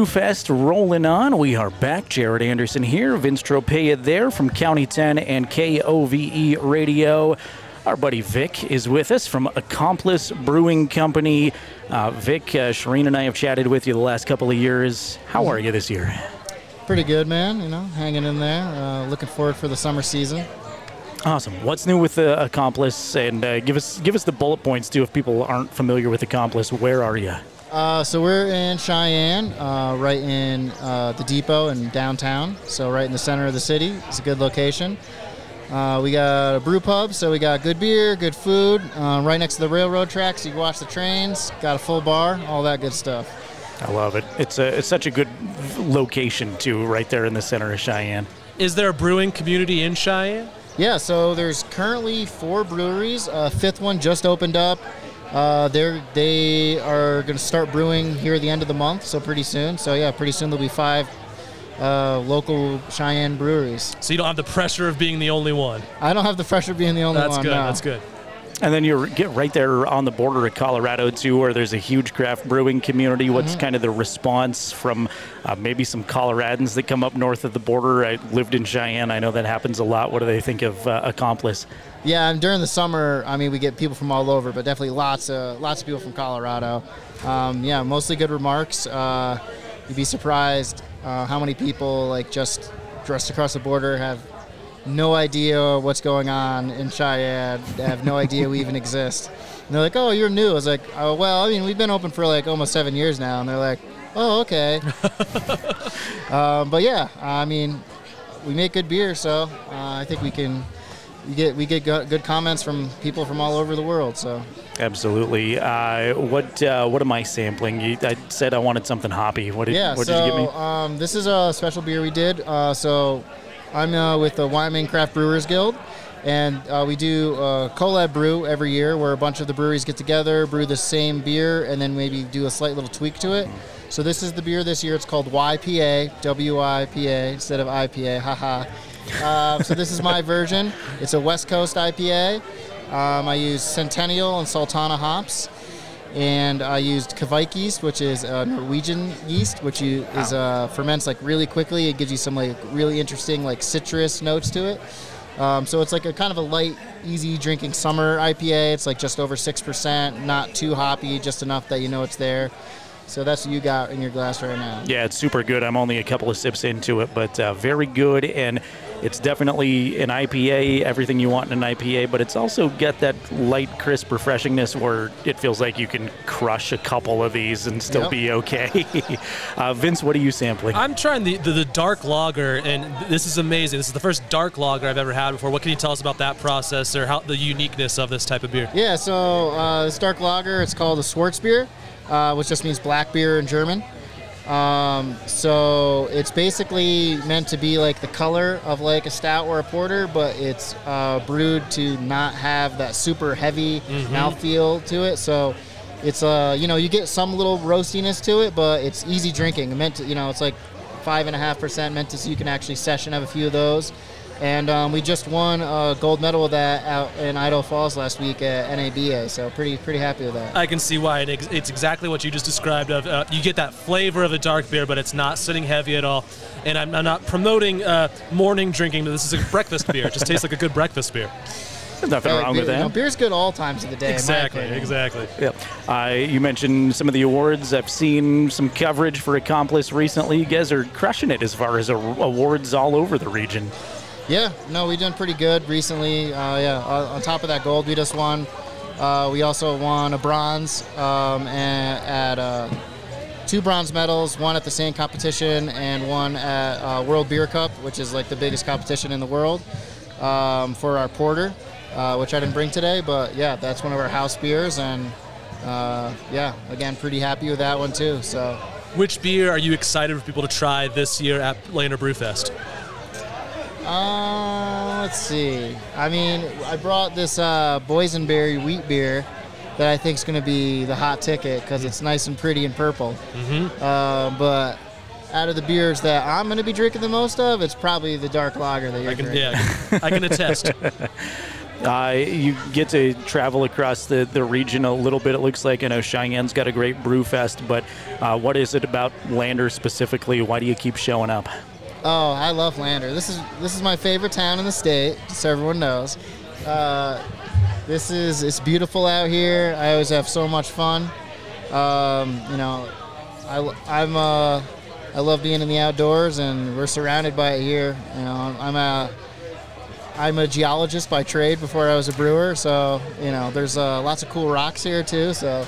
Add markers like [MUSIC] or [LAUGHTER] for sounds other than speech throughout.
Brewfest rolling on. We are back. Jared Anderson here, Vince Tropea there from County 10 and KOVE Radio. Our buddy Vic is with us from Accomplice Brewing Company. Uh, Vic, uh, Shireen and I have chatted with you the last couple of years. How are you this year? Pretty good, man. You know, hanging in there. Uh, looking forward for the summer season. Awesome. What's new with the Accomplice? And uh, give us give us the bullet points too. If people aren't familiar with Accomplice, where are you? Uh, so we're in Cheyenne, uh, right in uh, the depot in downtown. So right in the center of the city. It's a good location. Uh, we got a brew pub, so we got good beer, good food, uh, right next to the railroad tracks. You can watch the trains. Got a full bar, all that good stuff. I love it. It's a it's such a good location too, right there in the center of Cheyenne. Is there a brewing community in Cheyenne? Yeah, so there's currently four breweries. A uh, fifth one just opened up. Uh, they're they are going to start brewing here at the end of the month, so pretty soon. So yeah, pretty soon there'll be five uh, local Cheyenne breweries. So you don't have the pressure of being the only one. I don't have the pressure of being the only That's one. That's good. no. That's good. And then you're get right there on the border of Colorado too, where there's a huge craft brewing community. What's kind of the response from uh, maybe some Coloradans that come up north of the border? I lived in Cheyenne. I know that happens a lot. What do they think of uh, Accomplice? Yeah, and during the summer, I mean, we get people from all over, but definitely lots of lots of people from Colorado. Um, yeah, mostly good remarks. Uh, you'd be surprised uh, how many people like just dressed across the border have no idea what's going on in Cheyenne. They have no idea we even exist. And they're like, "Oh, you're new." I was like, "Oh, well, I mean, we've been open for like almost seven years now." And they're like, "Oh, okay." [LAUGHS] um, but yeah, I mean, we make good beer, so uh, I think we can. We get we get good comments from people from all over the world. So Absolutely. Uh, what uh, what am I sampling? You, I said I wanted something hoppy. What did, yeah, what so did you give me? Um, this is a special beer we did. Uh, so I'm uh, with the Wyoming Craft Brewers Guild, and uh, we do a collab brew every year where a bunch of the breweries get together, brew the same beer, and then maybe do a slight little tweak to it. So this is the beer this year. It's called YPA, W-I-P-A instead of IPA. Haha. uh, so this is my [LAUGHS] version. It's a West Coast IPA. Um, I use Centennial and Sultana hops and I used Kveik yeast, which is a Norwegian yeast, which you, is uh, ferments like really quickly. It gives you some like really interesting like citrus notes to it. Um, so it's like a kind of a light, easy drinking summer IPA. It's like just over six percent, not too hoppy, just enough that you know it's there. So that's what you got in your glass right now. Yeah, it's super good. I'm only a couple of sips into it, but uh, very good. And it's definitely an IPA, everything you want in an IPA, but it's also got that light, crisp refreshingness where it feels like you can crush a couple of these and still Yep. be okay. [LAUGHS] uh, Vince, what are you sampling? I'm trying the, the, the dark lager, and this is amazing. This is the first dark lager I've ever had before. What can you tell us about that process or how the uniqueness of this type of beer? Yeah, so uh, this dark lager, it's called a Schwarzbier, uh, which just means black beer in German. Um, so it's basically meant to be like the color of like a stout or a porter, but it's uh, brewed to not have that super heavy mouthfeel to it. So it's uh, you know you get some little roastiness to it, but it's easy drinking. Meant to, you know it's like five and a half percent meant to so you can actually session have a few of those. And um, we just won a gold medal with that out in Idaho Falls last week at NABA. So pretty pretty happy with that. I can see why it ex- it's exactly what you just described. Of uh, you get that flavor of a dark beer, but it's not sitting heavy at all. And I'm, I'm not promoting uh, morning drinking. But this is a breakfast beer. It just tastes like a good breakfast beer. There's nothing wrong beer, with you know, that. beer's good all times of the day. in my Exactly, opinion. exactly. Yeah. Uh, you mentioned some of the awards. I've seen some coverage for Accomplice recently. You guys are crushing it as far as a- awards all over the region. Yeah, no, we've done pretty good recently. Uh, yeah, on, top of that gold we just won, uh, we also won a bronze um, and at uh, two bronze medals, one at the same competition and one at uh, World Beer Cup, which is like the biggest competition in the world um, for our porter, uh, which I didn't bring today, but yeah, that's one of our house beers, and uh, yeah, again, pretty happy with that one too. So. Which beer are you excited for people to try this year at Lander Brewfest? Uh, let's see. I mean, I brought this uh, boysenberry wheat beer that I think is going to be the hot ticket because it's nice and pretty and purple. Mm-hmm. Uh, but out of the beers that I'm going to be drinking the most of, it's probably the dark lager that you're I can, drinking. yeah, I can attest. [LAUGHS] Uh, you get to travel across the, the region a little bit. It looks like I know Cheyenne's got a great brew fest, but uh, what is it about Lander specifically? Why do you keep showing up? Oh, I love Lander. This is this is my favorite town in the state, so everyone knows. Uh, this is it's beautiful out here. I always have so much fun. Um, you know, I, I'm uh, I love being in the outdoors, and we're surrounded by it here. You know, I'm, a I'm a geologist by trade before I was a brewer, so you know, there's uh, lots of cool rocks here too. So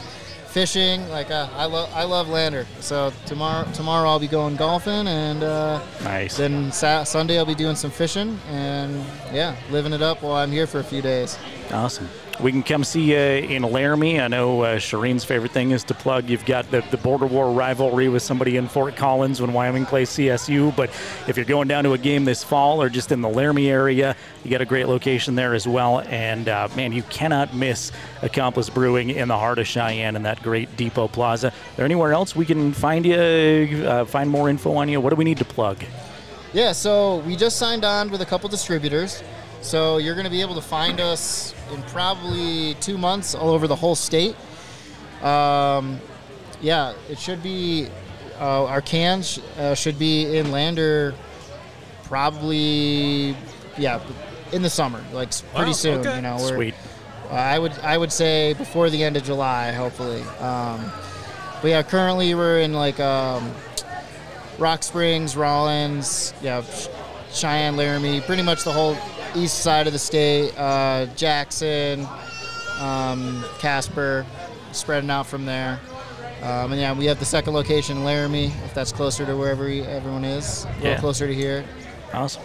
fishing. Like uh, I love I love Lander. So tomorrow tomorrow I'll be going golfing, and uh, Nice. then sa- Sunday I'll be doing some fishing, and yeah, living it up while I'm here for a few days. Awesome. We can come see you in Laramie. I know uh, Shireen's favorite thing is to plug. You've got the, the border war rivalry with somebody in Fort Collins when Wyoming plays CSU. But if you're going down to a game this fall or just in the Laramie area, you got a great location there as well. And uh, man, you cannot miss Accomplice Brewing in the heart of Cheyenne in that great Depot Plaza. Is there anywhere else we can find you, uh, find more info on you? What do we need to plug? Yeah, so we just signed on with a couple distributors. So you're going to be able to find us in probably two months all over the whole state. Um, yeah, it should be, uh, our cans uh, should be in Lander probably, yeah, in the summer, like pretty Wow, soon. okay. You know, we're, Sweet. uh, I would I would say before the end of July, hopefully. Um, but yeah, currently we're in like um, Rock Springs, Rawlins, yeah, Cheyenne, Laramie, pretty much the whole east side of the state. Uh, Jackson, um, Casper, spreading out from there. Um, and yeah, we have the second location in Laramie, if that's closer to wherever we- everyone is, a Yeah. closer to here. Awesome.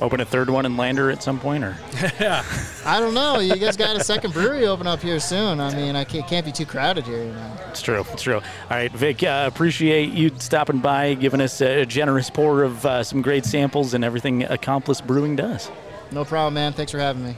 Open a third one in Lander at some point, or [LAUGHS] yeah. I don't know. You guys got a second brewery open up here soon. I mean, I can't, can't be too crowded here, you know. It's true. It's true. All right, Vic, uh, appreciate you stopping by, giving us a generous pour of uh, some great samples and everything Accomplice Brewing does. No problem, man. Thanks for having me.